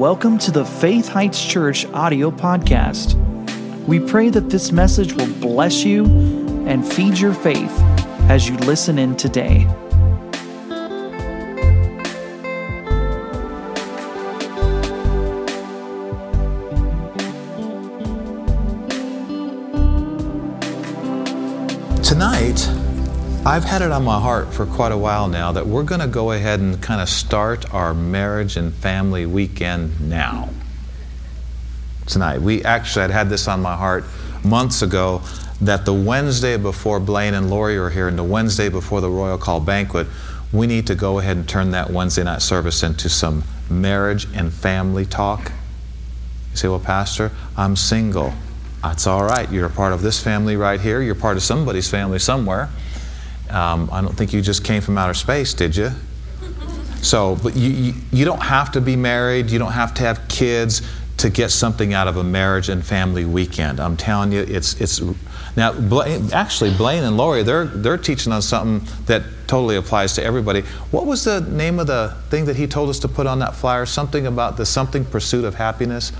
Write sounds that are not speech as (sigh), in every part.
Welcome to the Faith Heights Church audio podcast. We pray that this message will bless you and feed your faith as you listen in today. I've had it on my heart for quite a while now that we're going to go ahead and kind of start our marriage and family weekend now. Tonight. We actually had had this on my heart months ago that the Wednesday before Blaine and Lori are here and the Wednesday before the Royal Call banquet, we need to go ahead and turn that Wednesday night service into some marriage and family talk. You say, Well, Pastor, I'm single. That's all right. You're a part of this family right here. You're part of somebody's family somewhere. Um, I don't think you just came from outer space, did you? So, but you, you, don't have to be married, you don't have to have kids to get something out of a marriage and family weekend. I'm telling you, it's, it's now, actually, Blaine and Lori, they're, they're teaching on something that totally applies to everybody. What was the name of the thing that he told us to put on that flyer? Something about the something pursuit of happiness?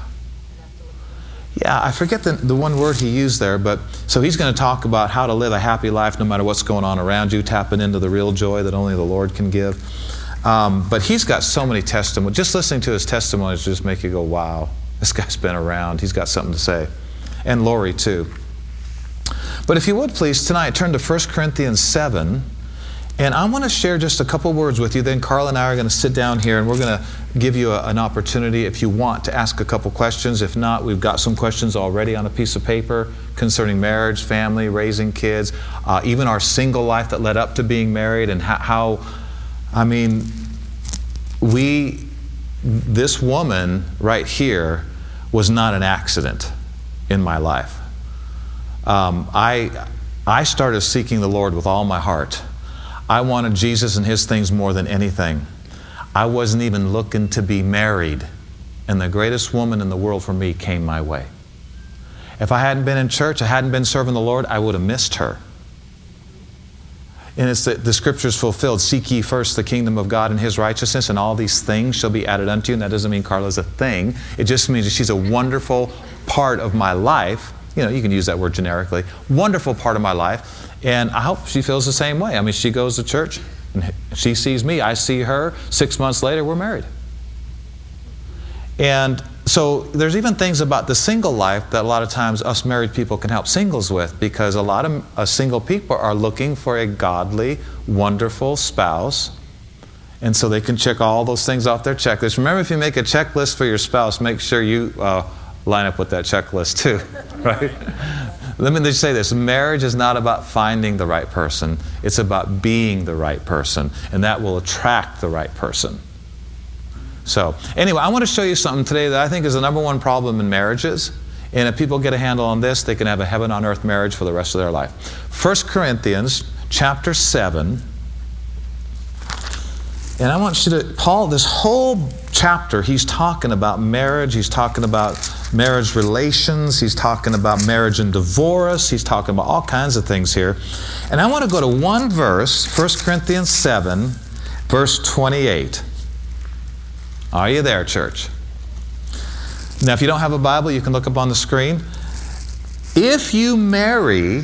Yeah, I forget the, the one word he used there, but so he's going to talk about how to live a happy life no matter what's going on around you, tapping into the real joy that only the Lord can give. Um, but he's got so many testimonies. Just listening to his testimonies just make you go, wow, this guy's been around. He's got something to say. And Lori, too. But if you would please, tonight turn to 1 Corinthians 7. And I want to share just a couple words with you. Then Carla and I are going to sit down here and we're going to give you a, an opportunity if you want to ask a couple questions. If not, we've got some questions already on a piece of paper concerning marriage, family, raising kids, uh, even our single life that led up to being married, and how, how I mean, we, this woman right here was not an accident in my life. Um, I, I started seeking the Lord with all my heart. I wanted Jesus and his things more than anything. I wasn't even looking to be married, and the greatest woman in the world for me came my way. If I hadn't been in church, I hadn't been serving the Lord, I would have missed her. And it's the, the scriptures fulfilled Seek ye first the kingdom of God and his righteousness, and all these things shall be added unto you. And that doesn't mean Carla's a thing, it just means she's a wonderful part of my life. You know, you can use that word generically. Wonderful part of my life. And I hope she feels the same way. I mean, she goes to church, and she sees me, I see her. Six months later, we're married. And so there's even things about the single life that a lot of times us married people can help singles with because a lot of uh, single people are looking for a godly, wonderful spouse. And so they can check all those things off their checklist. Remember, if you make a checklist for your spouse, make sure you uh, line up with that checklist too, (laughs) right? Let me just say this marriage is not about finding the right person, it's about being the right person, and that will attract the right person. So, anyway, I want to show you something today that I think is the number one problem in marriages. And if people get a handle on this, they can have a heaven on earth marriage for the rest of their life. 1 Corinthians chapter 7. And I want you to, Paul, this whole chapter, he's talking about marriage, he's talking about marriage relations, he's talking about marriage and divorce, he's talking about all kinds of things here. And I want to go to one verse, 1 Corinthians 7, verse 28. Are you there, church? Now, if you don't have a Bible, you can look up on the screen. If you marry,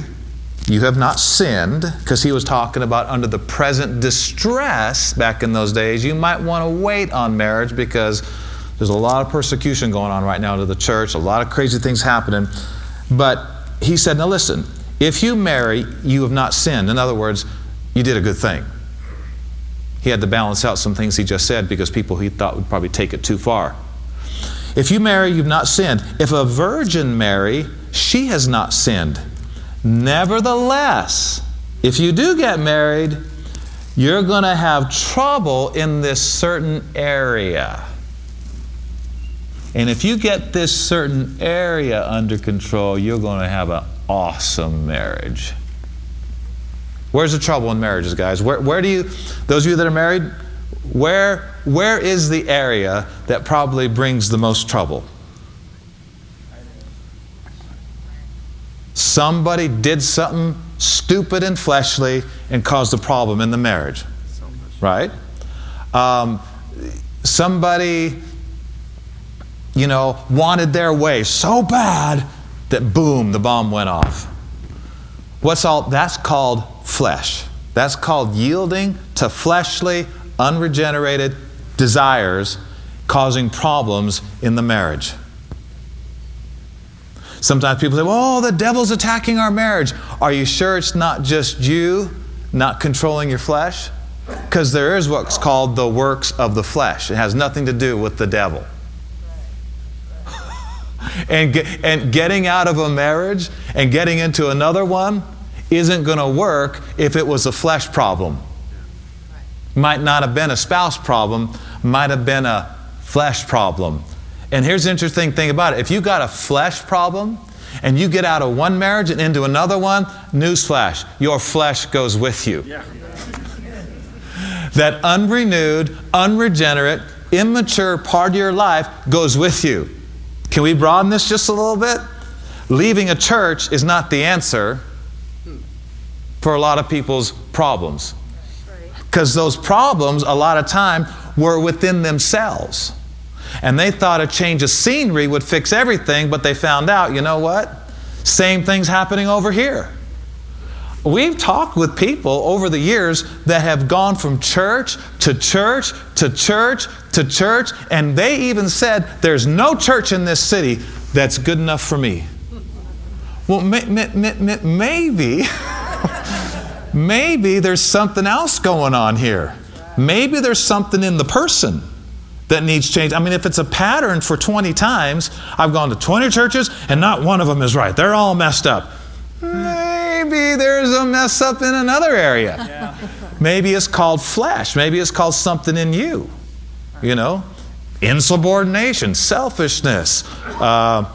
you have not sinned, because he was talking about under the present distress back in those days. You might want to wait on marriage because there's a lot of persecution going on right now to the church, a lot of crazy things happening. But he said, Now listen, if you marry, you have not sinned. In other words, you did a good thing. He had to balance out some things he just said because people he thought would probably take it too far. If you marry, you've not sinned. If a virgin marry, she has not sinned. Nevertheless, if you do get married, you're going to have trouble in this certain area. And if you get this certain area under control, you're going to have an awesome marriage. Where's the trouble in marriages, guys? Where, where do you, those of you that are married, where, where is the area that probably brings the most trouble? Somebody did something stupid and fleshly and caused a problem in the marriage. Right? Um, somebody you know, wanted their way so bad that boom, the bomb went off. What's all that's called flesh. That's called yielding to fleshly, unregenerated desires causing problems in the marriage. Sometimes people say, well, oh, the devil's attacking our marriage. Are you sure it's not just you not controlling your flesh? Because there is what's called the works of the flesh. It has nothing to do with the devil. And, get, and getting out of a marriage and getting into another one isn't going to work if it was a flesh problem. Might not have been a spouse problem, might have been a flesh problem. And here's the interesting thing about it if you got a flesh problem and you get out of one marriage and into another one, newsflash, your flesh goes with you. Yeah. that unrenewed, unregenerate, immature part of your life goes with you. Can we broaden this just a little bit? Leaving a church is not the answer for a lot of people's problems. Because those problems, a lot of time, were within themselves. And they thought a change of scenery would fix everything, but they found out, you know what? Same thing's happening over here. We've talked with people over the years that have gone from church to church to church to church, and they even said, There's no church in this city that's good enough for me. Well, may, may, may, maybe, (laughs) maybe there's something else going on here. Maybe there's something in the person that needs change. I mean, if it's a pattern for 20 times, I've gone to 20 churches and not one of them is right. They're all messed up. Hmm, Maybe there's a mess up in another area. Yeah. Maybe it's called flesh. Maybe it's called something in you. You know, insubordination, selfishness, uh,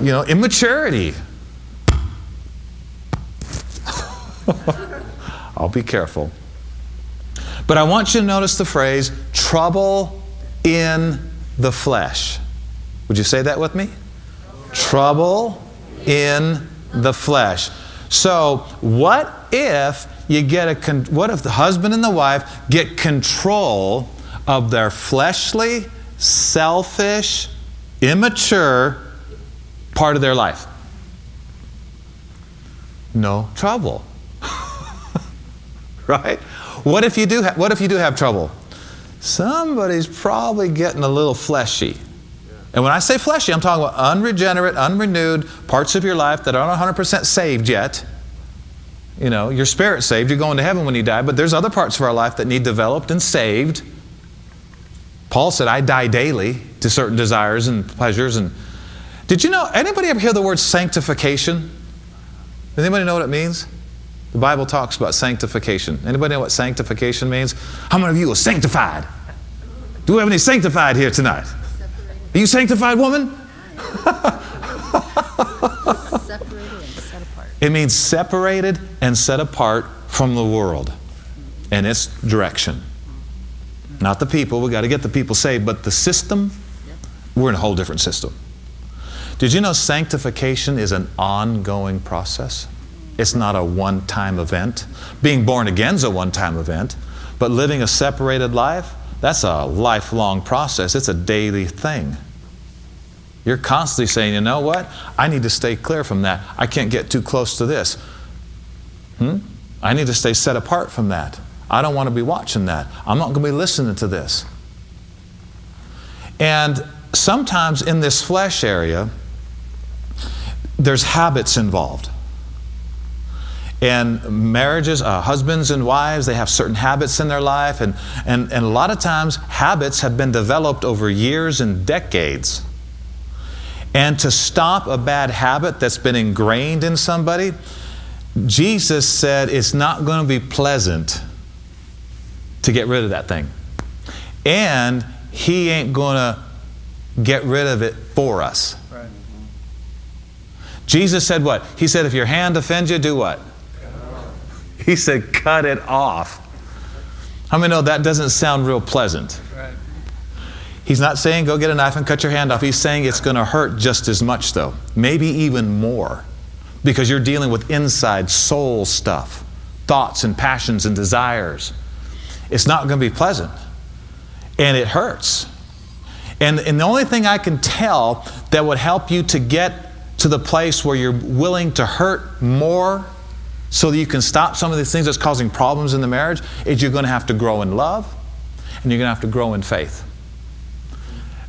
you know, immaturity. (laughs) I'll be careful. But I want you to notice the phrase trouble in the flesh. Would you say that with me? Trouble in the flesh. So, what if you get a con- what if the husband and the wife get control of their fleshly, selfish, immature part of their life? No trouble. (laughs) right? What if you do ha- what if you do have trouble? somebody's probably getting a little fleshy. And when I say fleshy, I'm talking about unregenerate, unrenewed parts of your life that aren't 100% saved yet. You know, your spirit's saved, you're going to heaven when you die, but there's other parts of our life that need developed and saved. Paul said, I die daily to certain desires and pleasures. And did you know, anybody ever hear the word sanctification? Does anybody know what it means? The Bible talks about sanctification. Anybody know what sanctification means? How many of you are sanctified? Do we have any sanctified here tonight? Are you sanctified woman? it means separated and set apart from the world and its direction. Not the people, we got to get the people saved, but the system, we're in a whole different system. Did you know sanctification is an ongoing process? It's not a one time event. Being born again is a one time event, but living a separated life, that's a lifelong process. It's a daily thing. You're constantly saying, you know what? I need to stay clear from that. I can't get too close to this. Hmm? I need to stay set apart from that. I don't want to be watching that. I'm not going to be listening to this. And sometimes in this flesh area, there's habits involved. And marriages, uh, husbands and wives, they have certain habits in their life. And, and, and a lot of times, habits have been developed over years and decades. And to stop a bad habit that's been ingrained in somebody, Jesus said it's not going to be pleasant to get rid of that thing. And He ain't going to get rid of it for us. Right. Jesus said what? He said, if your hand offends you, do what? He said, cut it off. How many know that doesn't sound real pleasant? Right. He's not saying go get a knife and cut your hand off. He's saying it's going to hurt just as much, though, maybe even more, because you're dealing with inside soul stuff, thoughts and passions and desires. It's not going to be pleasant, and it hurts. And, and the only thing I can tell that would help you to get to the place where you're willing to hurt more so that you can stop some of these things that's causing problems in the marriage is you're going to have to grow in love and you're going to have to grow in faith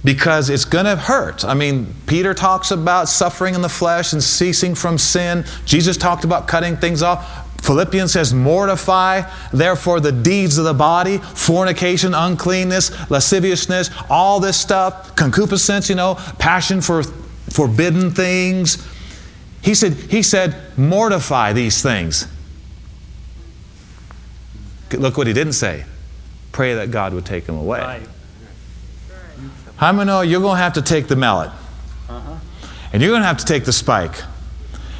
because it's going to hurt. I mean, Peter talks about suffering in the flesh and ceasing from sin. Jesus talked about cutting things off. Philippians says, mortify, therefore, the deeds of the body, fornication, uncleanness, lasciviousness, all this stuff, concupiscence, you know, passion for forbidden things. He said, he said, mortify these things. Look what he didn't say. Pray that God would take them away. Right. How many know you're going to have to take the mallet? Uh-huh. And you're going to have to take the spike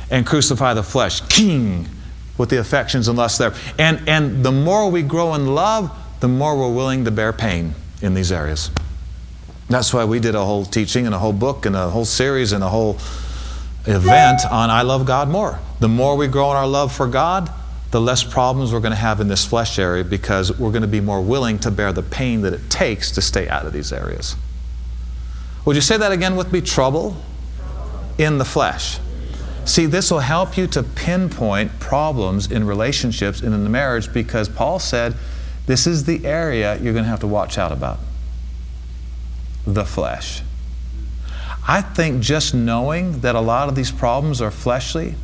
and crucify the flesh. King with the affections and lusts there. And, and the more we grow in love, the more we're willing to bear pain in these areas. That's why we did a whole teaching and a whole book and a whole series and a whole event on I Love God More. The more we grow in our love for God, the less problems we're going to have in this flesh area because we're going to be more willing to bear the pain that it takes to stay out of these areas. Would you say that again with me? Trouble in the flesh. See, this will help you to pinpoint problems in relationships and in the marriage because Paul said this is the area you're going to have to watch out about the flesh. I think just knowing that a lot of these problems are fleshly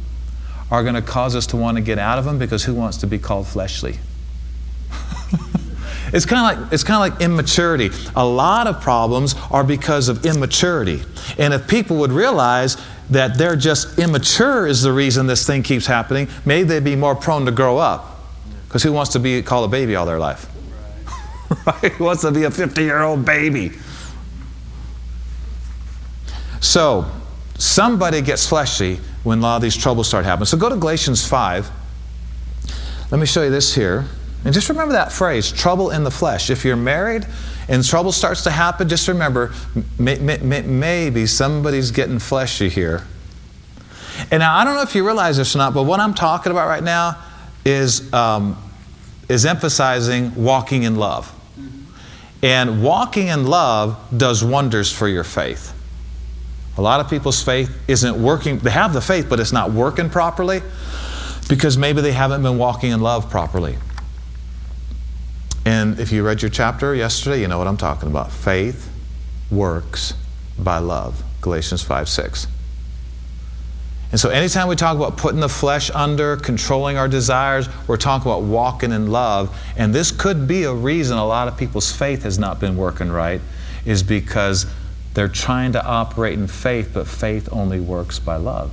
are going to cause us to want to get out of them because who wants to be called fleshly? (laughs) It's kind of like it's kind of like immaturity. A lot of problems are because of immaturity. And if people would realize that they're just immature is the reason this thing keeps happening, maybe they'd be more prone to grow up. Because who wants to be called a baby all their life? (laughs) right? Who wants to be a 50 year old baby? So, somebody gets fleshy when a lot of these troubles start happening. So, go to Galatians 5. Let me show you this here. And just remember that phrase, trouble in the flesh. If you're married and trouble starts to happen, just remember may, may, maybe somebody's getting fleshy here. And now, I don't know if you realize this or not, but what I'm talking about right now is, um, is emphasizing walking in love. And walking in love does wonders for your faith. A lot of people's faith isn't working, they have the faith, but it's not working properly because maybe they haven't been walking in love properly. And if you read your chapter yesterday, you know what I'm talking about. Faith works by love. Galatians 5 6. And so, anytime we talk about putting the flesh under, controlling our desires, we're talking about walking in love. And this could be a reason a lot of people's faith has not been working right, is because they're trying to operate in faith, but faith only works by love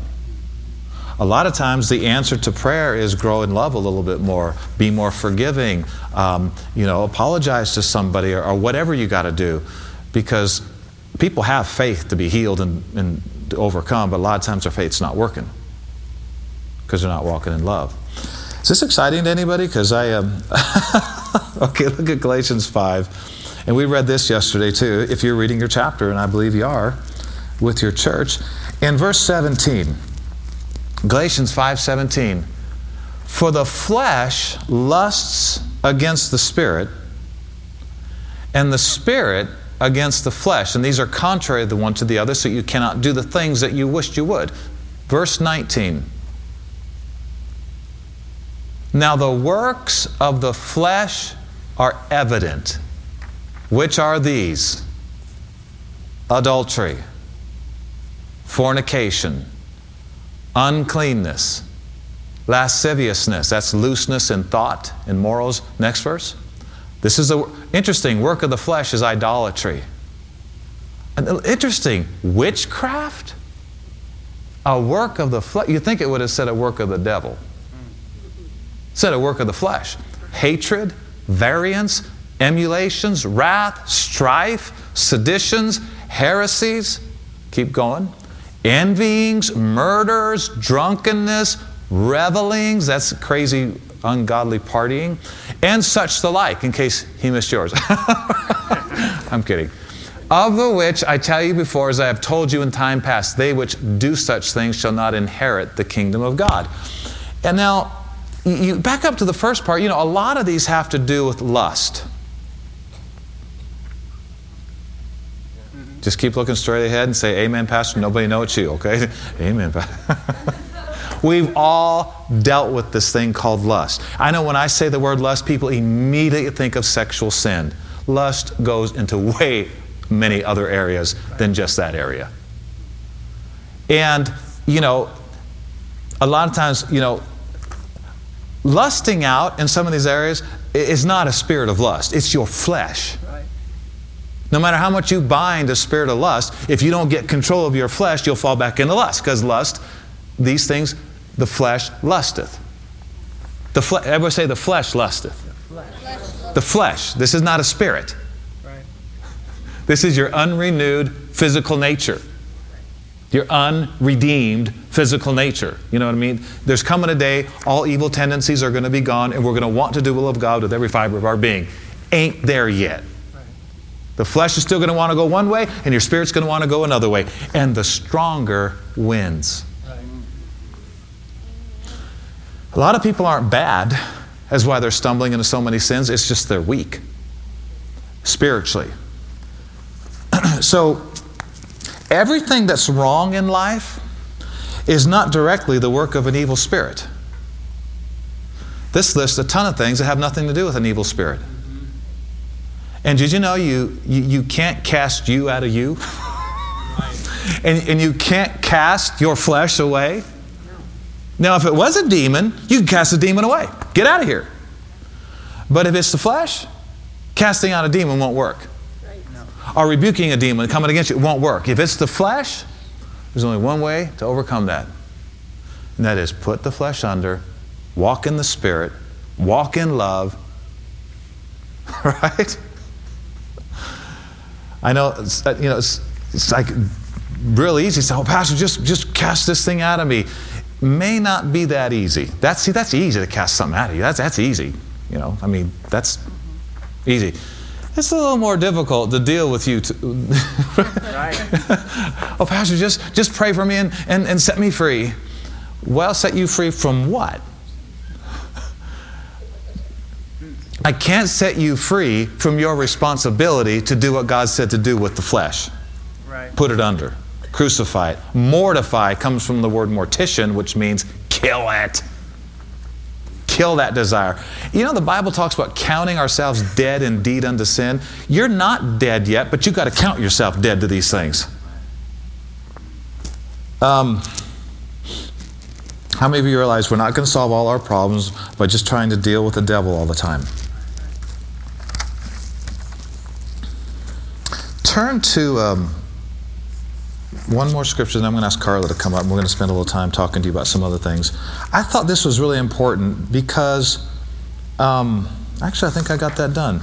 a lot of times the answer to prayer is grow in love a little bit more, be more forgiving, um, you know, apologize to somebody or, or whatever you got to do, because people have faith to be healed and, and to overcome, but a lot of times their faith's not working because they're not walking in love. Is this exciting to anybody? Because I am. Um, (laughs) okay, look at Galatians 5. And we read this yesterday too, if you're reading your chapter, and I believe you are with your church. In verse 17, Galatians 5:17 For the flesh lusts against the spirit and the spirit against the flesh and these are contrary the one to the other so you cannot do the things that you wished you would. Verse 19 Now the works of the flesh are evident which are these adultery fornication uncleanness, lasciviousness, that's looseness in thought and morals. Next verse. This is a interesting work of the flesh is idolatry. Interesting, witchcraft? A work of the flesh. You think it would have said a work of the devil. Said a work of the flesh. Hatred, variance, emulations, wrath, strife, seditions, heresies. Keep going envyings, murders, drunkenness, revelings, that's crazy, ungodly partying, and such the like, in case he missed yours. (laughs) I'm kidding. Of the which I tell you before, as I have told you in time past, they which do such things shall not inherit the kingdom of God. And now, you back up to the first part, you know, a lot of these have to do with lust. Just keep looking straight ahead and say, Amen, Pastor. Nobody know it's you, okay? (laughs) Amen, (laughs) We've all dealt with this thing called lust. I know when I say the word lust, people immediately think of sexual sin. Lust goes into way many other areas than just that area. And, you know, a lot of times, you know, lusting out in some of these areas is not a spirit of lust, it's your flesh. No matter how much you bind a spirit of lust, if you don't get control of your flesh, you'll fall back into lust. Because lust, these things, the flesh lusteth. The fle- everybody say the flesh lusteth. The flesh. the flesh. This is not a spirit. Right. This is your unrenewed physical nature. Your unredeemed physical nature. You know what I mean? There's coming a day, all evil tendencies are going to be gone, and we're going to want to do the will of God with every fiber of our being. Ain't there yet. The flesh is still going to want to go one way, and your spirit's going to want to go another way. And the stronger wins. A lot of people aren't bad, as why they're stumbling into so many sins. It's just they're weak spiritually. (clears throat) so, everything that's wrong in life is not directly the work of an evil spirit. This lists a ton of things that have nothing to do with an evil spirit. And did you know you, you, you can't cast you out of you? and, and you can't cast your flesh away? Now, if it was a demon, you can cast the demon away. Get out of here. But if it's the flesh, casting out a demon won't work. Or rebuking a demon coming against you won't work. If it's the flesh, there's only one way to overcome that. And that is put the flesh under, walk in the Spirit, walk in love, (laughs) right? I know, it's, you know, it's, it's like real easy. Say, oh, Pastor, just, just cast this thing out of me. May not be that easy. That's, see, that's easy to cast something out of you. That's, that's easy. You know, I mean, that's easy. It's a little more difficult to deal with you. To, (laughs) oh, Pastor, just, just pray for me and, and, and set me free. Well, set you free from what? I can't set you free from your responsibility to do what God said to do with the flesh. Right. Put it under, crucify it. Mortify comes from the word mortician, which means kill it. Kill that desire. You know, the Bible talks about counting ourselves dead indeed unto sin. You're not dead yet, but you've got to count yourself dead to these things. Um, how many of you realize we're not going to solve all our problems by just trying to deal with the devil all the time? Turn to um, one more scripture, and I'm going to ask Carla to come up, and we're going to spend a little time talking to you about some other things. I thought this was really important because, um, actually, I think I got that done.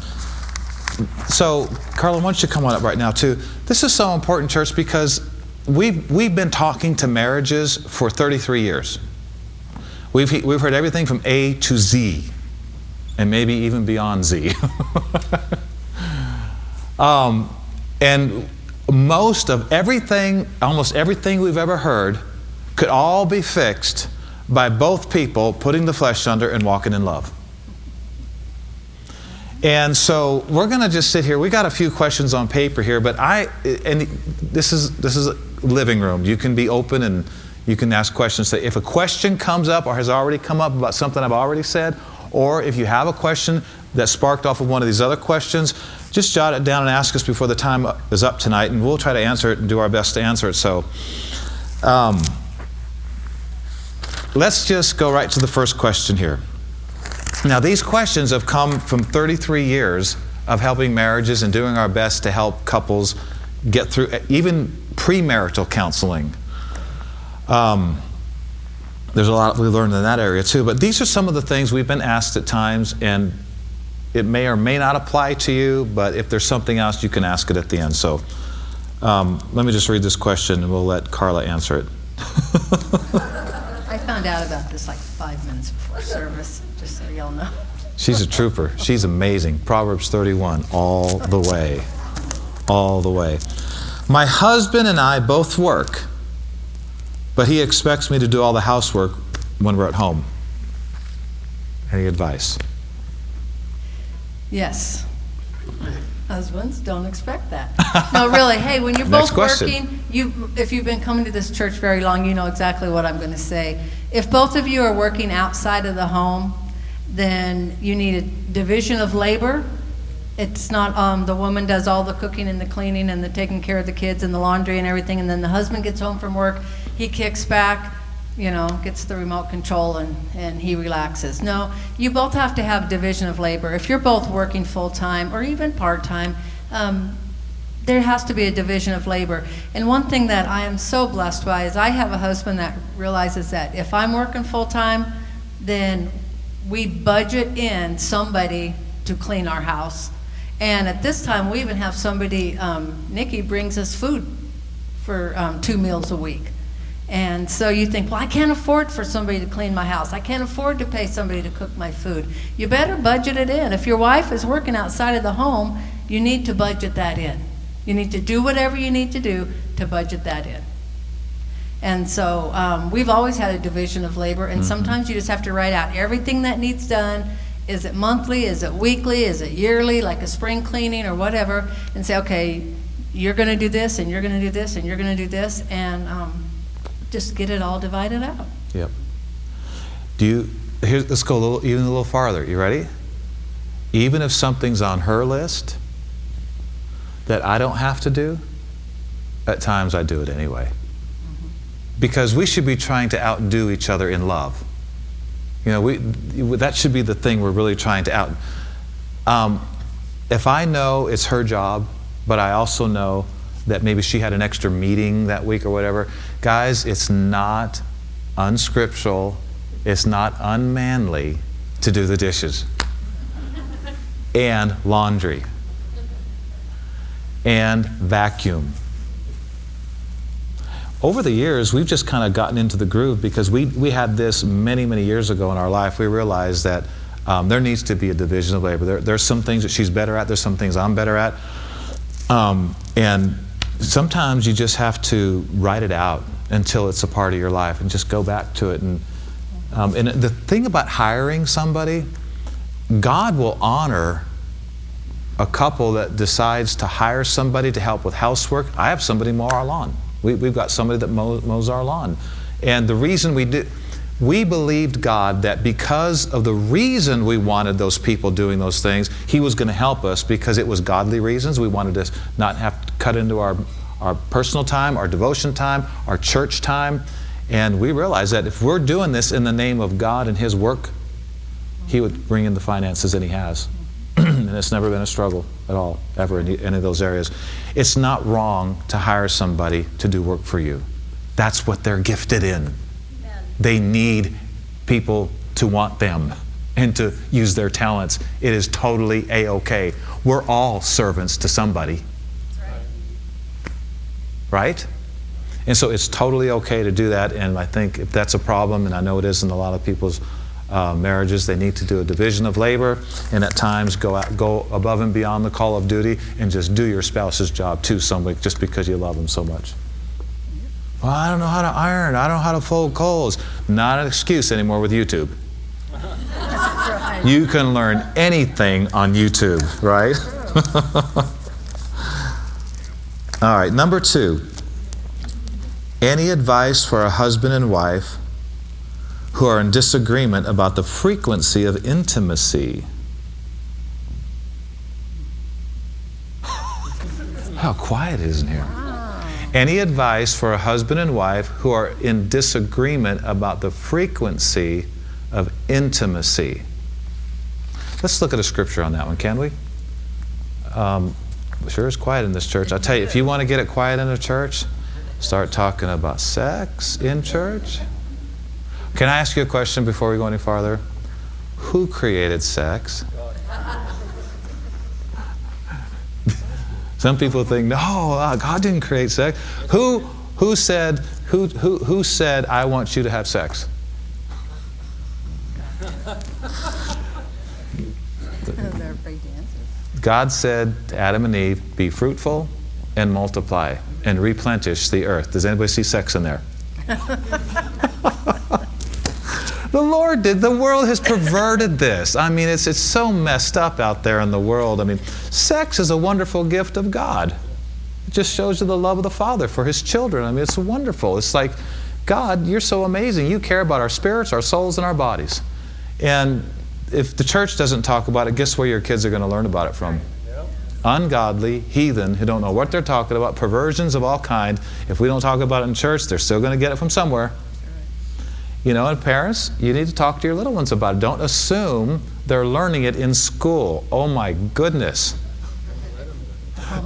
So, Carla, why don't you come on up right now, too? This is so important, church, because we've, we've been talking to marriages for 33 years. We've, we've heard everything from A to Z, and maybe even beyond Z. (laughs) um, and most of everything, almost everything we've ever heard, could all be fixed by both people putting the flesh under and walking in love. And so we're going to just sit here. We got a few questions on paper here, but I and this is this is a living room. You can be open and you can ask questions. So if a question comes up or has already come up about something I've already said, or if you have a question that sparked off of one of these other questions, just jot it down and ask us before the time is up tonight, and we'll try to answer it and do our best to answer it. So, um, let's just go right to the first question here. Now, these questions have come from 33 years of helping marriages and doing our best to help couples get through even premarital counseling. Um, there's a lot we learned in that area too, but these are some of the things we've been asked at times, and it may or may not apply to you, but if there's something else, you can ask it at the end. So um, let me just read this question and we'll let Carla answer it. I found out about this like five minutes before service, just so y'all know. She's a trooper. She's amazing. Proverbs 31, all the way. All the way. My husband and I both work, but he expects me to do all the housework when we're at home. Any advice? Yes. Husbands don't expect that. (laughs) No, really. Hey, when you're Next both question. working, you if you've been coming to this church very long, you know exactly what I'm going to say. If both of you are working outside of the home, then you need a division of labor. It's not um, the woman does all the cooking and the cleaning and the taking care of the kids and the laundry and everything, and then the husband gets home from work, he kicks back, you know, gets the remote control and, and he relaxes. No, you both have to have division of labor. If you're both working full time or even part time, um, there has to be a division of labor. And one thing that I am so blessed by is I have a husband that realizes that if I'm working full time, then we budget in somebody to clean our house. And at this time, we even have somebody, um, Nikki brings us food for um, two meals a week. And so you think, well, I can't afford for somebody to clean my house. I can't afford to pay somebody to cook my food. You better budget it in. If your wife is working outside of the home, you need to budget that in. You need to do whatever you need to do to budget that in. And so um, we've always had a division of labor, and sometimes you just have to write out everything that needs done. Is it monthly? Is it weekly? Is it yearly, like a spring cleaning or whatever? And say, okay, you're going to do this, and you're going to do this, and you're going to do this, and um, just get it all divided out. Yep. Do you, here, let's go a little, even a little farther. You ready? Even if something's on her list that I don't have to do, at times I do it anyway. Because we should be trying to outdo each other in love. You know, we, that should be the thing we're really trying to out. Um, if I know it's her job, but I also know that maybe she had an extra meeting that week or whatever, guys, it's not unscriptural, it's not unmanly to do the dishes and laundry and vacuum. Over the years, we've just kind of gotten into the groove because we, we had this many, many years ago in our life. We realized that um, there needs to be a division of labor. There, there's some things that she's better at, there's some things I'm better at. Um, and sometimes you just have to write it out until it's a part of your life and just go back to it. And, um, and the thing about hiring somebody, God will honor a couple that decides to hire somebody to help with housework. I have somebody mow our lawn. We, we've got somebody that mows our lawn. And the reason we did, we believed God that because of the reason we wanted those people doing those things, He was going to help us because it was godly reasons. We wanted to not have to cut into our, our personal time, our devotion time, our church time. And we realize that if we're doing this in the name of God and His work, He would bring in the finances, and He has. (clears throat) and it's never been a struggle at all, ever, in any of those areas. It's not wrong to hire somebody to do work for you. That's what they're gifted in. They need people to want them and to use their talents. It is totally a okay. We're all servants to somebody. Right? And so it's totally okay to do that. And I think if that's a problem, and I know it is in a lot of people's uh, marriages, they need to do a division of labor, and at times go out, go above and beyond the call of duty, and just do your spouse's job too, some week, just because you love them so much. Well, I don't know how to iron. I don't know how to fold clothes. Not an excuse anymore with YouTube. (laughs) You can learn anything on YouTube, right? (laughs) All right, number two. Any advice for a husband and wife who are in disagreement about the frequency of intimacy? (laughs) How quiet it is in here. Any advice for a husband and wife who are in disagreement about the frequency of intimacy? Let's look at a scripture on that one, can we? Um, sure is quiet in this church. I'll tell you, if you want to get it quiet in a church, start talking about sex in church. Can I ask you a question before we go any farther? Who created sex? (laughs) Some people think, no, uh, God didn't create sex. Who, who, said, who, who, who said, I want you to have sex? They're afraid to answer. God said to Adam and Eve, be fruitful and multiply and replenish the earth. Does anybody see sex in there? (laughs) The Lord did. The world has perverted this. I mean, it's, it's so messed up out there in the world. I mean, sex is a wonderful gift of God. It just shows you the love of the Father for His children. I mean, it's wonderful. It's like, God, you're so amazing. You care about our spirits, our souls, and our bodies. And if the church doesn't talk about it, guess where your kids are going to learn about it from? Ungodly, heathen, who don't know what they're talking about, perversions of all kind. If we don't talk about it in church, they're still going to get it from somewhere. You know, and parents, you need to talk to your little ones about it. Don't assume they're learning it in school. Oh my goodness.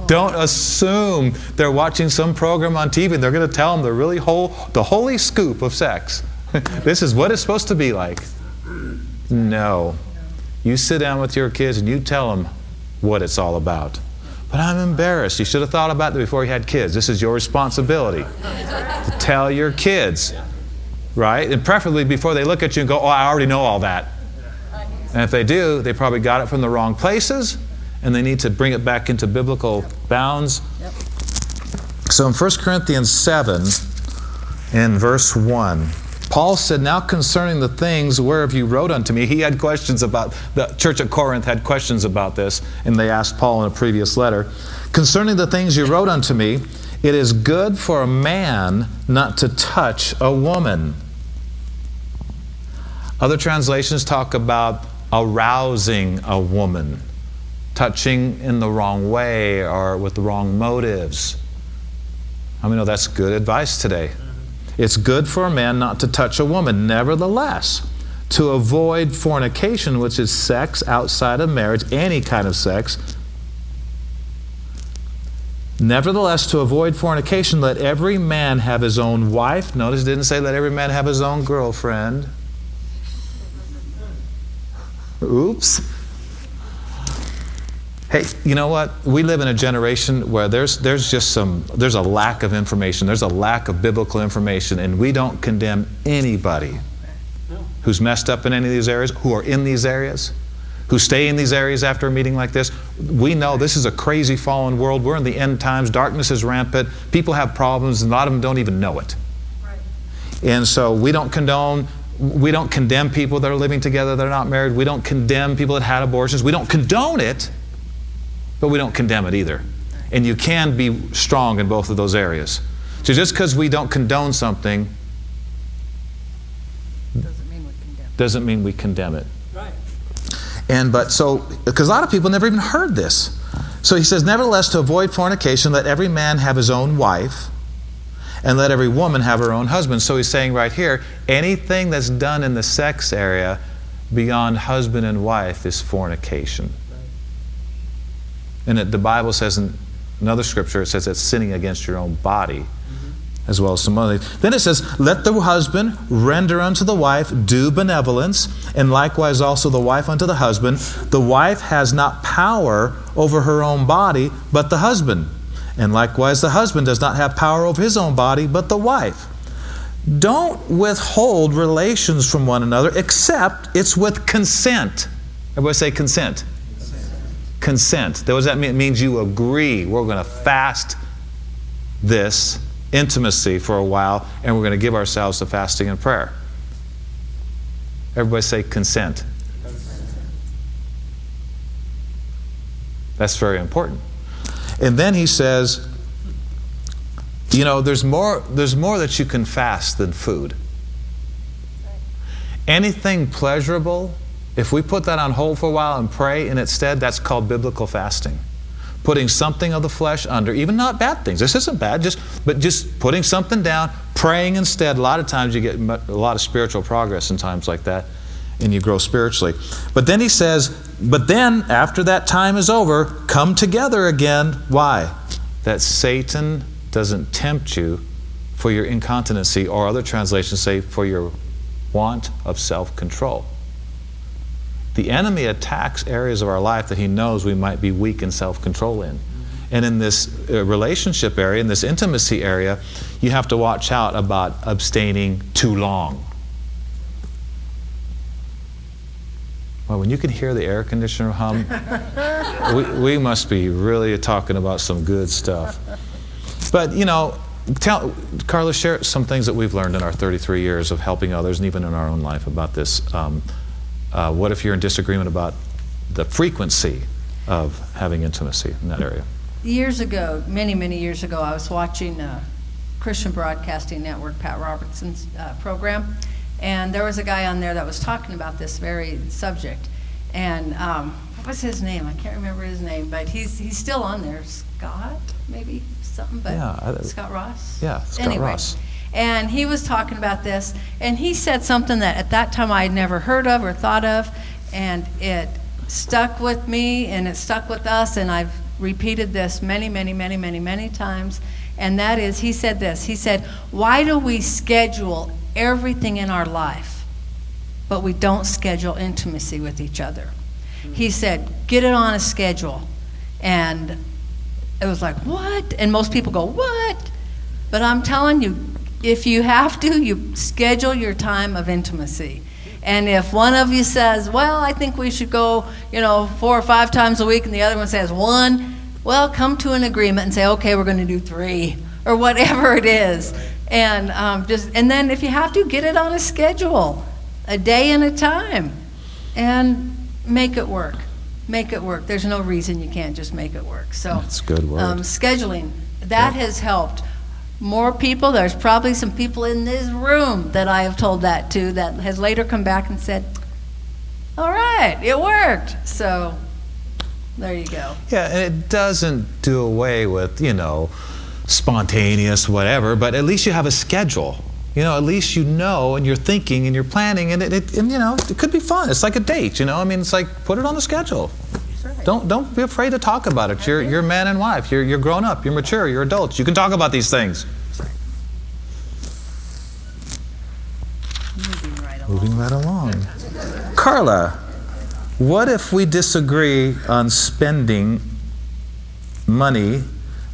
Don't assume they're watching some program on TV and they're going to tell them the really whole, the holy scoop of sex. (laughs) this is what it's supposed to be like. No. You sit down with your kids and you tell them what it's all about. But I'm embarrassed. You should have thought about that before you had kids. This is your responsibility to tell your kids right? And preferably before they look at you and go, oh, I already know all that. And if they do, they probably got it from the wrong places and they need to bring it back into biblical bounds. So in 1 Corinthians 7, in verse 1, Paul said, Now concerning the things whereof you wrote unto me, he had questions about, the church at Corinth had questions about this, and they asked Paul in a previous letter. Concerning the things you wrote unto me, it is good for a man not to touch a woman. Other translations talk about arousing a woman, touching in the wrong way or with the wrong motives. I mean, know that's good advice today. It's good for a man not to touch a woman. Nevertheless, to avoid fornication, which is sex outside of marriage, any kind of sex. Nevertheless, to avoid fornication, let every man have his own wife. Notice didn't say let every man have his own girlfriend. Oops. Hey, you know what? We live in a generation where there's, there's just some, there's a lack of information. There's a lack of biblical information, and we don't condemn anybody who's messed up in any of these areas, who are in these areas, who stay in these areas after a meeting like this. We know this is a crazy fallen world. We're in the end times. Darkness is rampant. People have problems, and a lot of them don't even know it. And so we don't condone we don't condemn people that are living together that are not married. We don't condemn people that had abortions. We don't condone it, but we don't condemn it either. And you can be strong in both of those areas. So just because we don't condone something doesn't mean we condemn, doesn't mean we condemn it. Right. And but so because a lot of people never even heard this. So he says, nevertheless, to avoid fornication, let every man have his own wife and let every woman have her own husband. So he's saying right here anything that's done in the sex area beyond husband and wife is fornication. And it, the Bible says in another scripture, it says it's sinning against your own body. Mm-hmm. As well as some other. Then it says, Let the husband render unto the wife due benevolence, and likewise also the wife unto the husband. The wife has not power over her own body, but the husband. And likewise, the husband does not have power over his own body, but the wife. Don't withhold relations from one another except it's with consent. Everybody say consent. Consent. What does that mean? It means you agree. We're going to fast this intimacy for a while, and we're going to give ourselves to fasting and prayer. Everybody say consent. consent. That's very important. And then he says, you know, there's more, there's more that you can fast than food. Anything pleasurable, if we put that on hold for a while and pray in its stead, that's called biblical fasting. Putting something of the flesh under, even not bad things. This isn't bad, just but just putting something down, praying instead. A lot of times you get a lot of spiritual progress in times like that, and you grow spiritually. But then he says, but then after that time is over, come together again. Why? That Satan doesn't tempt you for your incontinency, or other translations say for your want of self control. The enemy attacks areas of our life that he knows we might be weak in self control in. And in this uh, relationship area, in this intimacy area, you have to watch out about abstaining too long. Well, when you can hear the air conditioner hum, (laughs) we, we must be really talking about some good stuff. But, you know, tell, Carla, share some things that we've learned in our 33 years of helping others and even in our own life about this. Um, uh, what if you're in disagreement about the frequency of having intimacy in that area? Years ago, many, many years ago, I was watching a Christian Broadcasting Network, Pat Robertson's uh, program, and there was a guy on there that was talking about this very subject. And um, what was his name? I can't remember his name, but he's he's still on there. Scott, maybe something, but Yeah, I- Scott Ross. Yeah, Scott Anyway, Ross. And he was talking about this, and he said something that at that time I had never heard of or thought of, and it stuck with me and it stuck with us, and I've repeated this many, many, many, many, many times. And that is, he said this He said, Why do we schedule everything in our life, but we don't schedule intimacy with each other? He said, Get it on a schedule. And it was like, What? And most people go, What? But I'm telling you, if you have to, you schedule your time of intimacy. And if one of you says, Well, I think we should go, you know, four or five times a week, and the other one says one, well, come to an agreement and say, Okay, we're going to do three, or whatever it is. And um, just, and then if you have to, get it on a schedule, a day and a time, and make it work. Make it work. There's no reason you can't just make it work. So That's good word. Um, scheduling that Yeah. has helped more people. There's probably some people in this room that I have told that to that has later come back and said, "All right, it worked." So there you go. Yeah, and it doesn't do away with, you know, spontaneous whatever, but at least you have a schedule. You know, at least you know and you're thinking and you're planning and it, it and you know, it could be fun. It's like a date, you know? I mean, it's like put it on the schedule. Don't don't be afraid to talk about it. You're you're man and wife. You're you're grown up. You're mature. You're adults. You can talk about these things. Moving right along. Moving right along. Carla, what if we disagree on spending money?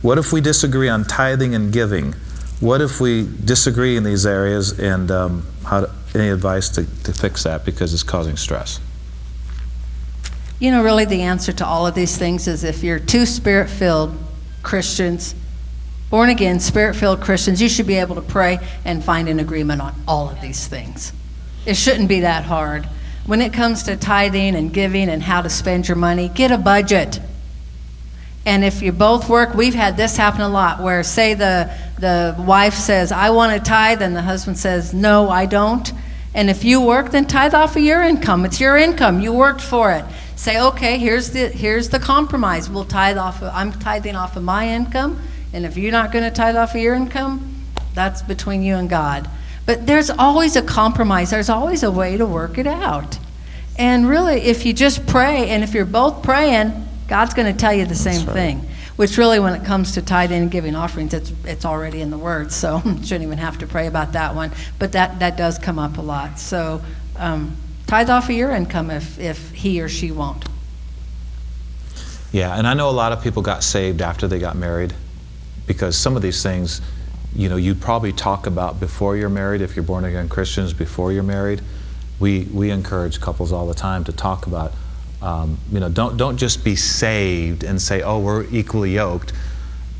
What if we disagree on tithing and giving? What if we disagree in these areas and um, how to, any advice to, to fix that because it's causing stress? You know, really, the answer to all of these things is if you're two spirit filled Christians, born again, spirit filled Christians, you should be able to pray and find an agreement on all of these things. It shouldn't be that hard. When it comes to tithing and giving and how to spend your money, get a budget. And if you both work, we've had this happen a lot where, say, the, the wife says, I want to tithe, and the husband says, No, I don't. And if you work, then tithe off of your income. It's your income. You worked for it. Say, okay, here's the here's the compromise. We'll tithe off of I'm tithing off of my income, and if you're not going to tithe off of your income, that's between you and God. But there's always a compromise. There's always a way to work it out. And really, if you just pray, and if you're both praying, God's going to tell you the same right. thing. Which really, when it comes to tithing and giving offerings, it's it's already in the Word, so (laughs) shouldn't even have to pray about that one. But that that does come up a lot. So um, tithe off of your income if if he or she won't. Yeah, and I know a lot of people got saved after they got married because some of these things, you know, you'd probably talk about before you're married if you're born again Christians before you're married. We, we encourage couples all the time to talk about, um, you know, don't, don't just be saved and say, oh, we're equally yoked.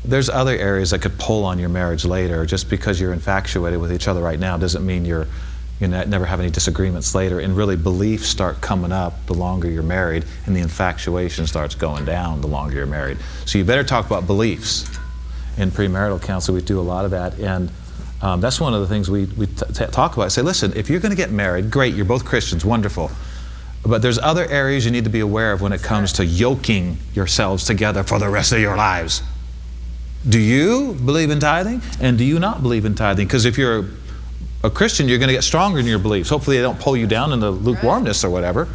There's other areas that could pull on your marriage later. Just because you're infatuated with each other right now doesn't mean you're, you never have any disagreements later. And really, beliefs start coming up the longer you're married, and the infatuation starts going down the longer you're married. So you better talk about beliefs. In premarital counseling, we do a lot of that, and um, that's one of the things we, we t- t- talk about. Say, listen, if you're going to get married, great, you're both Christians, wonderful. But there's other areas you need to be aware of when it comes to yoking yourselves together for the rest of your lives. Do you believe in tithing? And do you not believe in tithing? Because if you're a Christian, you're going to get stronger in your beliefs. Hopefully, they don't pull you down into lukewarmness or whatever.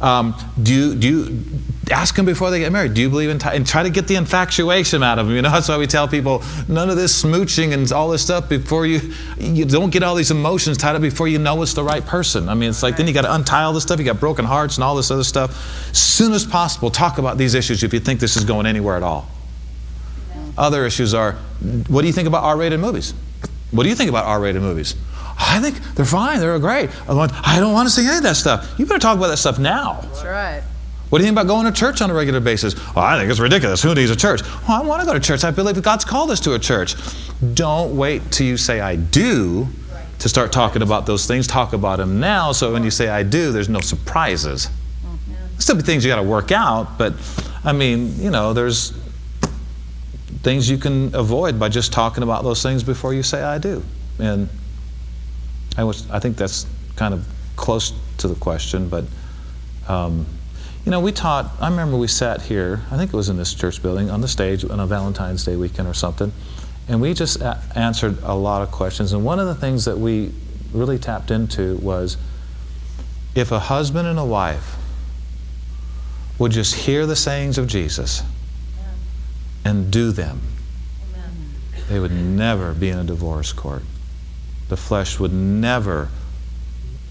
Um, do you, do you ask them before they get married? Do you believe in tithing? And try to get the infatuation out of them. You know, (laughs) that's why we tell people none of this smooching and all this stuff before you, you don't get all these emotions tied up before you know it's the right person. I mean, it's like then you got to untie all this stuff. You got broken hearts and all this other stuff. Soon as possible, talk about these issues if you think this is going anywhere at all. Other issues are what do you think about R rated movies? What do you think about R rated movies? I think they're fine, they're great. I want- I don't want to see any of that stuff. You better talk about that stuff now. That's right. What do you think about going to church on a regular basis? Well, I think it's ridiculous. Who needs a church? Well, I want to go to church. I believe God's called us to a church. Don't wait till you say, I do, to start talking about those things. Talk about them now so when you say, I do, there's no surprises. Mm-hmm. Still be things you got to work out, but I mean, you know, there's things you can avoid by just talking about those things before you say I do. And I, was, I think that's kind of close to the question, but um, you know, we taught, I remember we sat here, I think it was in this church building, on the stage on a Valentine's Day weekend or something, and we just a- answered a lot of questions. And one of the things that we really tapped into was if a husband and a wife would just hear the sayings of Jesus and do them, they would never be in a divorce court. The flesh would never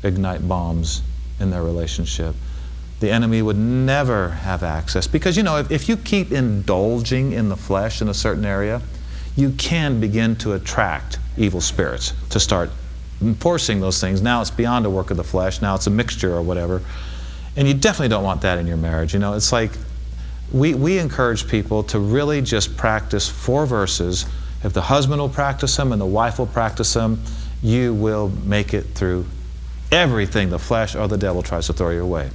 ignite bombs in their relationship. The enemy would never have access. Because, you know, if, if you keep indulging in the flesh in a certain area, you can begin to attract evil spirits to start enforcing those things. Now it's beyond a work of the flesh, now it's a mixture or whatever. And you definitely don't want that in your marriage. You know, it's like we, we encourage people to really just practice four verses. If the husband will practice them and the wife will practice them, you will make it through everything the flesh or the devil tries to throw your way.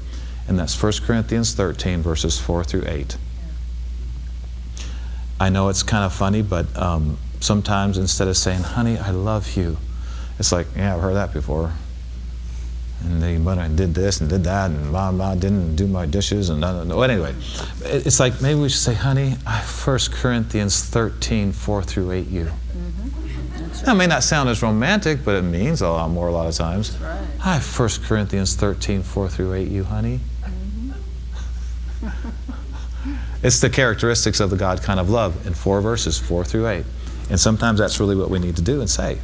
And that's 1 Corinthians 13, verses 4 through 8. I know it's kind of funny, but um, sometimes instead of saying, honey, I love you, it's like, yeah, I've heard that before and they but I did this and did that and blah blah didn't do my dishes and no, no, anyway it's like maybe we should say honey I 1 Corinthians 13 4 through 8 you mm-hmm. that may not sound as romantic but it means a lot more a lot of times right. I 1 Corinthians 13 4 through 8 you honey mm-hmm. (laughs) it's the characteristics of the God kind of love in four verses 4 through 8 and sometimes that's really what we need to do and say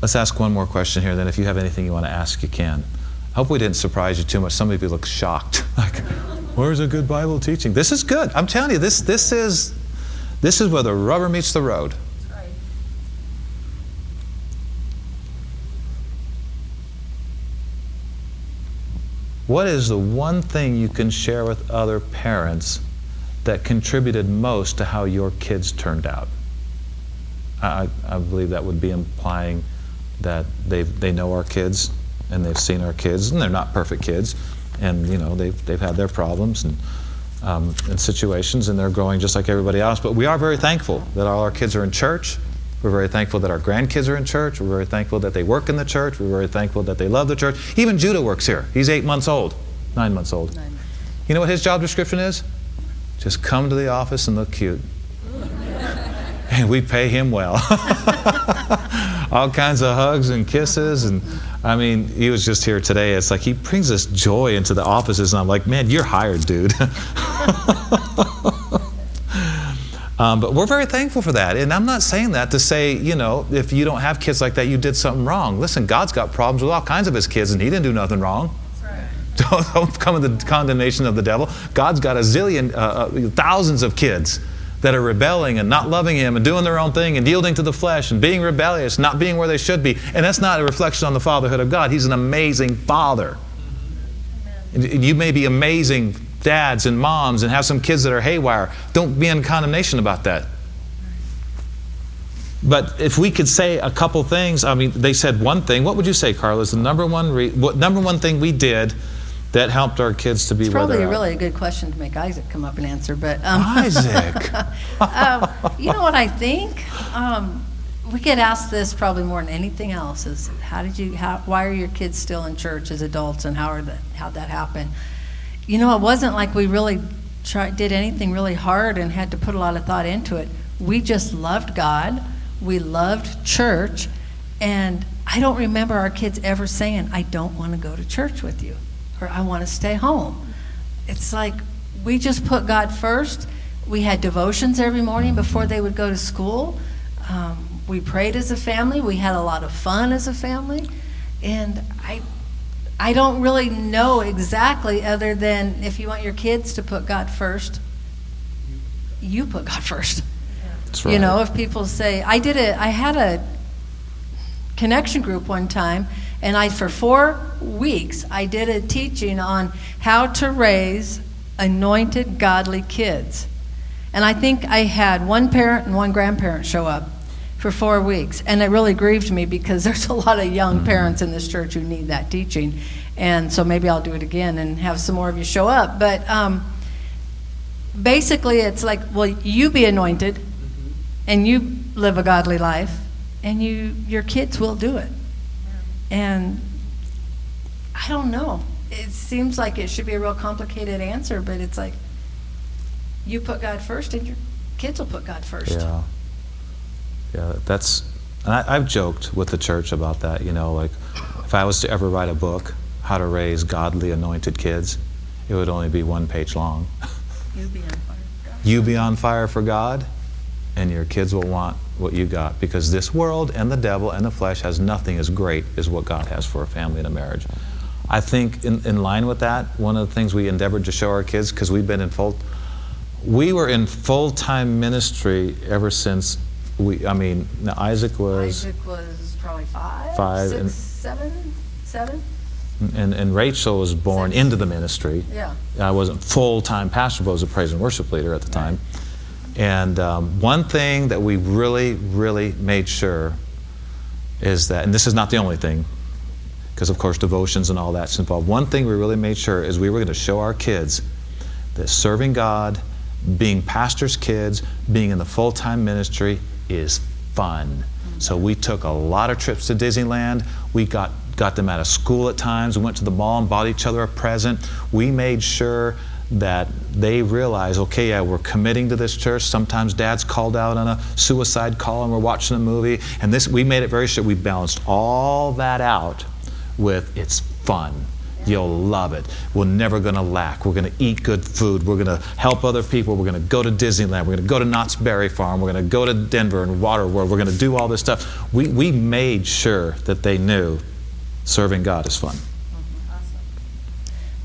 Let's ask one more question here, then if you have anything you want to ask, you can. I hope we didn't surprise you too much. Some of you look shocked. (laughs) like, where's a good Bible teaching? This is good. I'm telling you, this, this, is, this is where the rubber meets the road. What is the one thing you can share with other parents that contributed most to how your kids turned out? I, I believe that would be implying that they they know our kids and they've seen our kids and they're not perfect kids and you know they've they've had their problems and um, and situations and they're growing just like everybody else. But we are very thankful that all our kids are in church. We're very thankful that our grandkids are in church. We're very thankful that they work in the church. We're very thankful that they love the church. Even judah works here. He's eight months old nine months old. Nine. you know what his job description is? Just come to the office and look cute (laughs) and we pay him well (laughs) all kinds of hugs and kisses. And I mean, he was just here today. It's like he brings us joy into the offices. And I'm like, man, you're hired, dude. (laughs) um, but we're very thankful for that. And I'm not saying that to say, you know, if you don't have kids like that, you did something wrong. Listen, God's got problems with all kinds of his kids, and he didn't do nothing wrong. Don't, (laughs) don't come with the condemnation of the devil. God's got a zillion, uh, uh, thousands of kids that are rebelling and not loving Him and doing their own thing and yielding to the flesh and being rebellious, not being where they should be. And that's not a reflection on the fatherhood of God. He's an amazing father. And you may be amazing dads and moms and have some kids that are haywire. Don't be in condemnation about that. But if we could say a couple things, I mean, they said one thing. What would you say, Carla? The number one re- what, number one thing we did that helped our kids to be it's probably a really a good question to make Isaac come up and answer. But um, Isaac, (laughs) um, you know what I think? Um, we get asked this probably more than anything else: is how did you? How, why are your kids still in church as adults, and how are that? How that happen? You know, it wasn't like we really tried, did anything really hard and had to put a lot of thought into it. We just loved God. We loved church, and I don't remember our kids ever saying, "I don't want to go to church with you." Or I want to stay home. It's like we just put God first. We had devotions every morning before they would go to school. Um, we prayed as a family. We had a lot of fun as a family. And I, I don't really know exactly, other than if you want your kids to put God first, you put God first. Right. You know, if people say, I did it, I had a connection group one time and I, for four weeks, I did a teaching on how to raise anointed, godly kids. And I think I had one parent and one grandparent show up for four weeks. And it really grieved me because (laughs) there's a lot of young parents in this church who need that teaching. And so maybe I'll do it again and have some more of you show up. But um, basically, it's like, well, you be anointed and you live a godly life, and you your kids will do it. And I don't know. It seems like it should be a real complicated answer, but it's like you put God first, and your kids will put God first. Yeah. Yeah, that's, and I, I've joked with the church about that. You know, like if I was to ever write a book, how to raise godly anointed kids, it would only be one page long. You be on fire. For God. You be on fire for God, and your kids will want what you got because this world and the devil and the flesh has nothing as great as what God has for a family and a marriage. I think, in, in line with that, one of the things we endeavored to show our kids, because we've been in full, we were in full time ministry ever since we, I mean, Isaac was, Isaac was probably five, Five six, and- seven, seven. and, and Rachel was born Six. into the ministry. Yeah. I wasn't full time pastor, but I was a praise and worship leader at the time. And um, one thing that we really, really made sure is that, and this is not the only thing, because of course devotions and all that's involved. One thing we really made sure is we were going to show our kids that serving God, being pastors' kids, being in the full time ministry is fun. So we took a lot of trips to Disneyland. We got, got them out of school at times. We went to the mall and bought each other a present. We made sure that they realize, okay, yeah, we're committing to this church. Sometimes dad's called out on a suicide call and we're watching a movie. And this we made it very sure we balanced all that out with it's fun. You'll love it. We're never going to lack. We're going to eat good food. We're going to help other people. We're going to go to Disneyland. We're going to go to Knott's Berry Farm. We're going to go to Denver and Waterworld. We're going to do all this stuff. We, we made sure that they knew serving God is fun.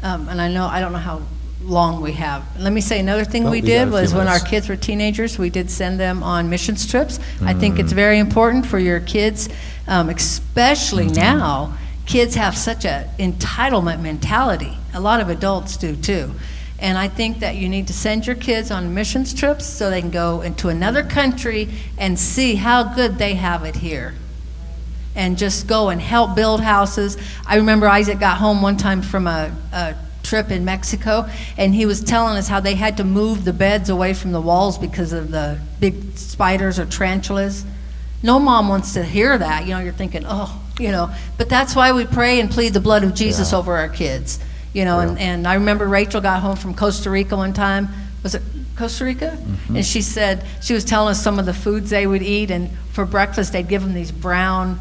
Um, and I know, I don't know how long we have. Let me say, another thing Well, we we got a did was when our kids were teenagers, we did send them on missions trips. I think Mm. it's very important for your kids, um, especially Mm-hmm. now. Kids have such a entitlement mentality. A lot of adults do too. And I think that you need to send your kids on missions trips so they can go into another country and see how good they have it here and just go and help build houses. I remember Isaac got home one time from a, a trip in Mexico, and he was telling us how they had to move the beds away from the walls because of the big spiders or tarantulas. No mom wants to hear that. You know, you're thinking, oh, you know, but that's why we pray and plead the blood of Jesus Yeah. over our kids. You know, and, and I remember Rachel got home from Costa Rica one time. Was it Costa Rica? Mm-hmm. And she said, she was telling us some of the foods they would eat, and for breakfast, they'd give them these brown,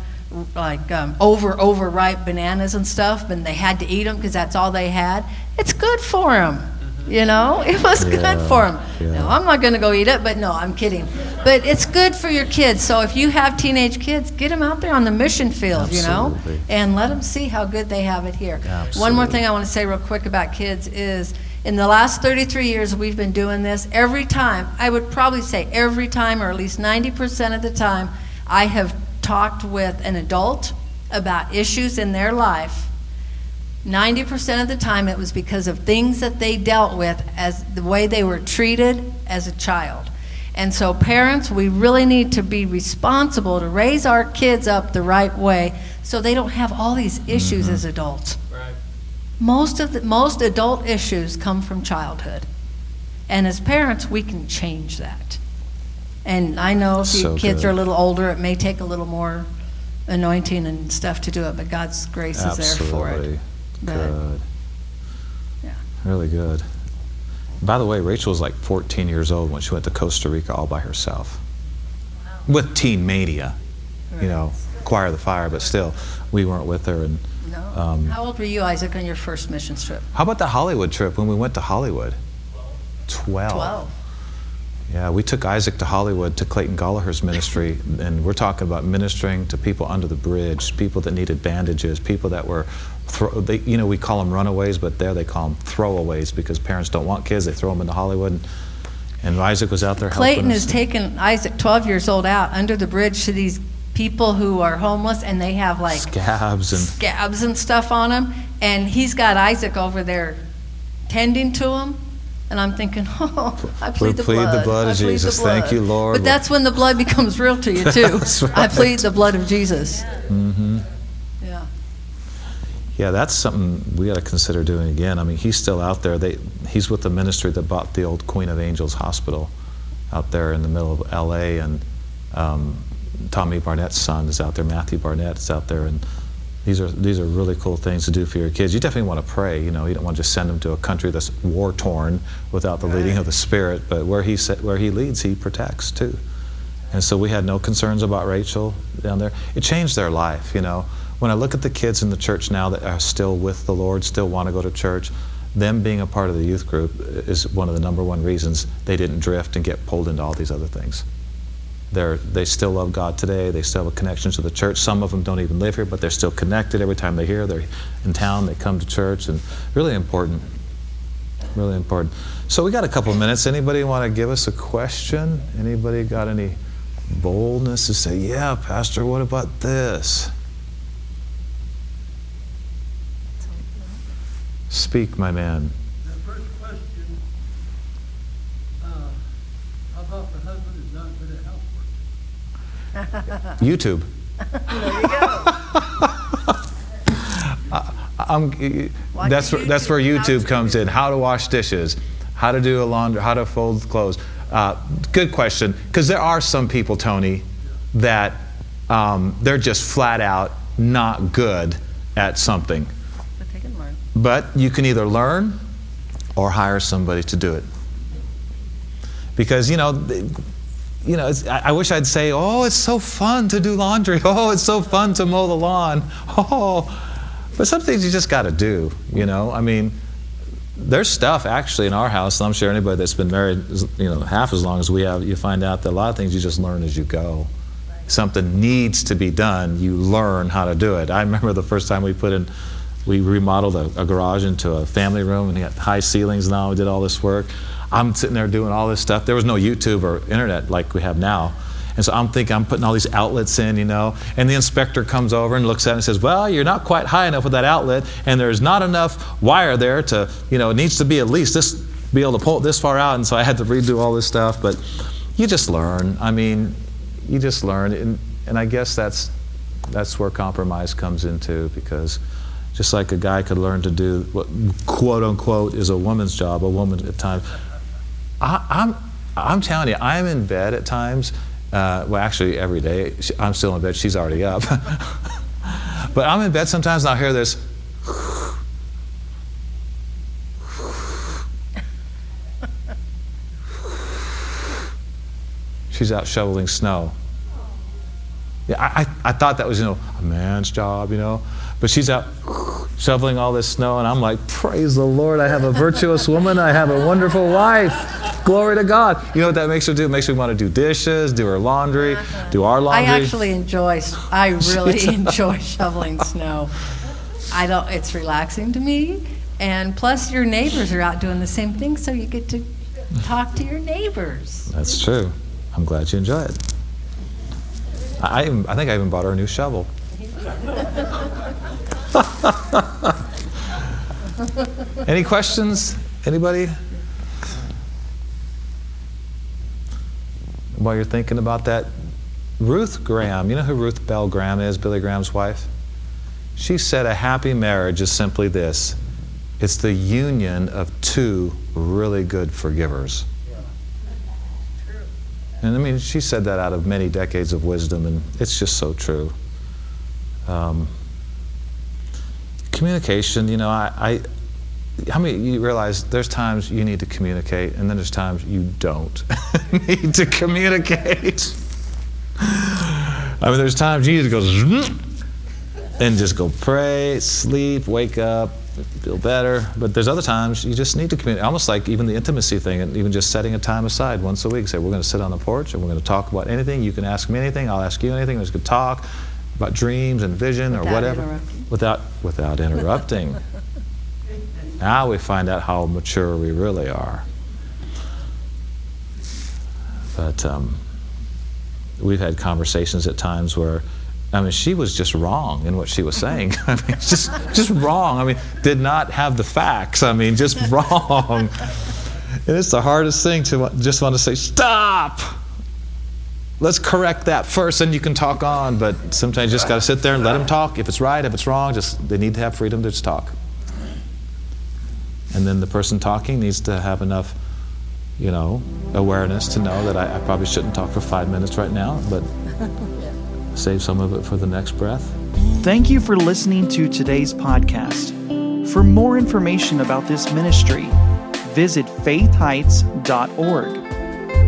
like um, over, overripe bananas and stuff, and they had to eat them because that's all they had. It's good for them. You know, (laughs) it was good for them. yeah. No, I'm not going to go eat it, but no, I'm kidding. But it's good for your kids. So if you have teenage kids, get them out there on the mission field, you know, and let them see how good they have it here. One more thing I want to say real quick about kids is in the last 33 years we've been doing this, every time, I would probably say every time, or at least 90% of the time, I have talked with an adult about issues in their life 90% of the time it was because of things that they dealt with as the way they were treated as a child. And so, parents, we really need to be responsible to raise our kids up the right way so they don't have all these issues mm-hmm. as adults. Right. Most of the most adult issues come from childhood. And as parents, we can change that. And I know if your So kids good. are a little older, it may take a little more anointing and stuff to do it, but God's grace is there for it. Absolutely. But- Good. Yeah. Really good. By the way, Rachel was like 14 years old when she went to Costa Rica all by herself. With Teen Mania, you know, Acquire the Fire, but still, we weren't with her. And No. Um, How old were you, Isaac, on your first missions trip? how about the Hollywood trip when we went to Hollywood? 12. Twelve. Yeah, we took Isaac to Hollywood to Clayton Gallagher's ministry, and we're talking about ministering to people under the bridge, people that needed bandages, people that were, throw, they, you know, we call them runaways, but there they call them throwaways because parents don't want kids, they throw them into Hollywood. And, and Isaac was out there Clayton helping has taken Isaac, 12 years old, out under the bridge to these people who are homeless and they have like scabs and scabs and stuff on them. And he's got Isaac over there tending to them. And I'm thinking, (laughs) oh, I plead, the, plead blood. the blood I of plead the Jesus. Thank blood." you, Lord. But that's when the blood becomes real to you (laughs) too. That's I plead the blood of Jesus. hmm Yeah. Yeah, that's something we got to consider doing again. I mean, he's still out there. They, he's with the ministry that bought the old Queen of Angels Hospital out there in the middle of L.A. And um, Tommy Barnett's son is out there. Matthew Barnett is out there, and these are these are really cool things to do for your kids. You definitely want to pray. You know, you don't want to just send them to a country that's war torn without the leading of the Spirit. But where he where he leads, he protects too. And so we had no concerns about Rachel down there. It changed their life, you know. When I look at the kids in the church now that are still with the Lord, still want to go to church, them being a part of the youth group is one of the number one reasons they didn't drift and get pulled into all these other things. They're, they still love God today. They still have a connection to the church. Some of them don't even live here, but they're still connected. Every time they hear they're in town, they come to church, and really important. Really important. So we got a couple minutes. Anybody want to give us a question? Anybody got any boldness to say, "Yeah, Pastor, what about this?" Speak, my man. The first question, uh, how about the husband is not good at housework? YouTube. (laughs) I'm, that's where, that's where YouTube. YouTube comes in. How to wash dishes, how to do a laundry, how to fold clothes. Uh, good question, because there are some people, Tony, that um, they're just flat out not good at something. But they can learn. But you can either learn or hire somebody to do it. Because, you know, you know, it's, I, I wish I'd say, oh, it's so fun to do laundry. (laughs) Oh, it's so fun to mow the lawn. (laughs) Oh, but some things you just got to do, you know? I mean, there's stuff actually in our house, and I'm sure anybody that's been married, you know, half as long as we have, you find out that a lot of things you just learn as you go. Something needs to be done, you learn how to do it. I remember the first time we put in, we remodeled a, a garage into a family room, and we had high ceilings and all. We did all this work. I'm sitting there doing all this stuff. There was no YouTube or internet like we have now. And so I'm thinking, I'm putting all these outlets in, you know, and the inspector comes over and looks at it and says, Well, you're not quite high enough with that outlet, and there's not enough wire there to, you know, it needs to be at least this, be able to pull it this far out. And so I had to redo all this stuff. But you just learn. I mean, you just learn. And, and I guess that's, that's where compromise comes into because just like a guy could learn to do what quote unquote is a woman's job, a woman at times. I, I'm, I'm telling you, I'm in bed at times. Uh, well, actually, every day. I'm still in bed. She's already up. (laughs) but I'm in bed sometimes and I'll hear this. She's out shoveling snow. Yeah, I, I, I thought that was, you know, a man's job, you know. But she's out shoveling all this snow, and I'm like, praise the Lord, I have a virtuous woman, I have a wonderful wife. Glory to God. You know what that makes her do? It makes me want to do dishes, do her laundry, do our laundry. I actually enjoy. I really (laughs) enjoy shoveling snow. I don't. It's relaxing to me, and plus your neighbors are out doing the same thing, so you get to talk to your neighbors. That's true. I'm glad you enjoy it. I, I I think I even bought her a new shovel. (laughs) Any questions? Anybody? While you're thinking about that, Ruth Graham, you know who Ruth Bell Graham is, Billy Graham's wife? She said a happy marriage is simply this it's the union of two really good forgivers. And I mean, she said that out of many decades of wisdom, and it's just so true. Um, communication, you know, I, I, how many you realize there's times you need to communicate, and then there's times you don't (laughs) need to communicate. I mean, there's times you need to go and just go pray, sleep, wake up, feel better. But there's other times you just need to communicate, almost like even the intimacy thing, and even just setting a time aside once a week. Say, we're going to sit on the porch and we're going to talk about anything. You can ask me anything, I'll ask you anything. We're just going to talk about dreams and vision or whatever. Without, without interrupting. (laughs) now we find out how mature we really are. But um, we've had conversations at times where, I mean, she was just wrong in what she was saying. (laughs) I mean, just, just wrong. I mean, did not have the facts. I mean, just (laughs) wrong. And it's the hardest thing to just want to say, stop! Let's correct that first, and you can talk on. But sometimes you just got to sit there and let them talk. If it's right, if it's wrong, just they need to have freedom to just talk. And then the person talking needs to have enough, you know, awareness to know that I, I probably shouldn't talk for five minutes right now, but (laughs) save some of it for the next breath. Thank you for listening to today's podcast. For more information about this ministry, visit faithheights.org.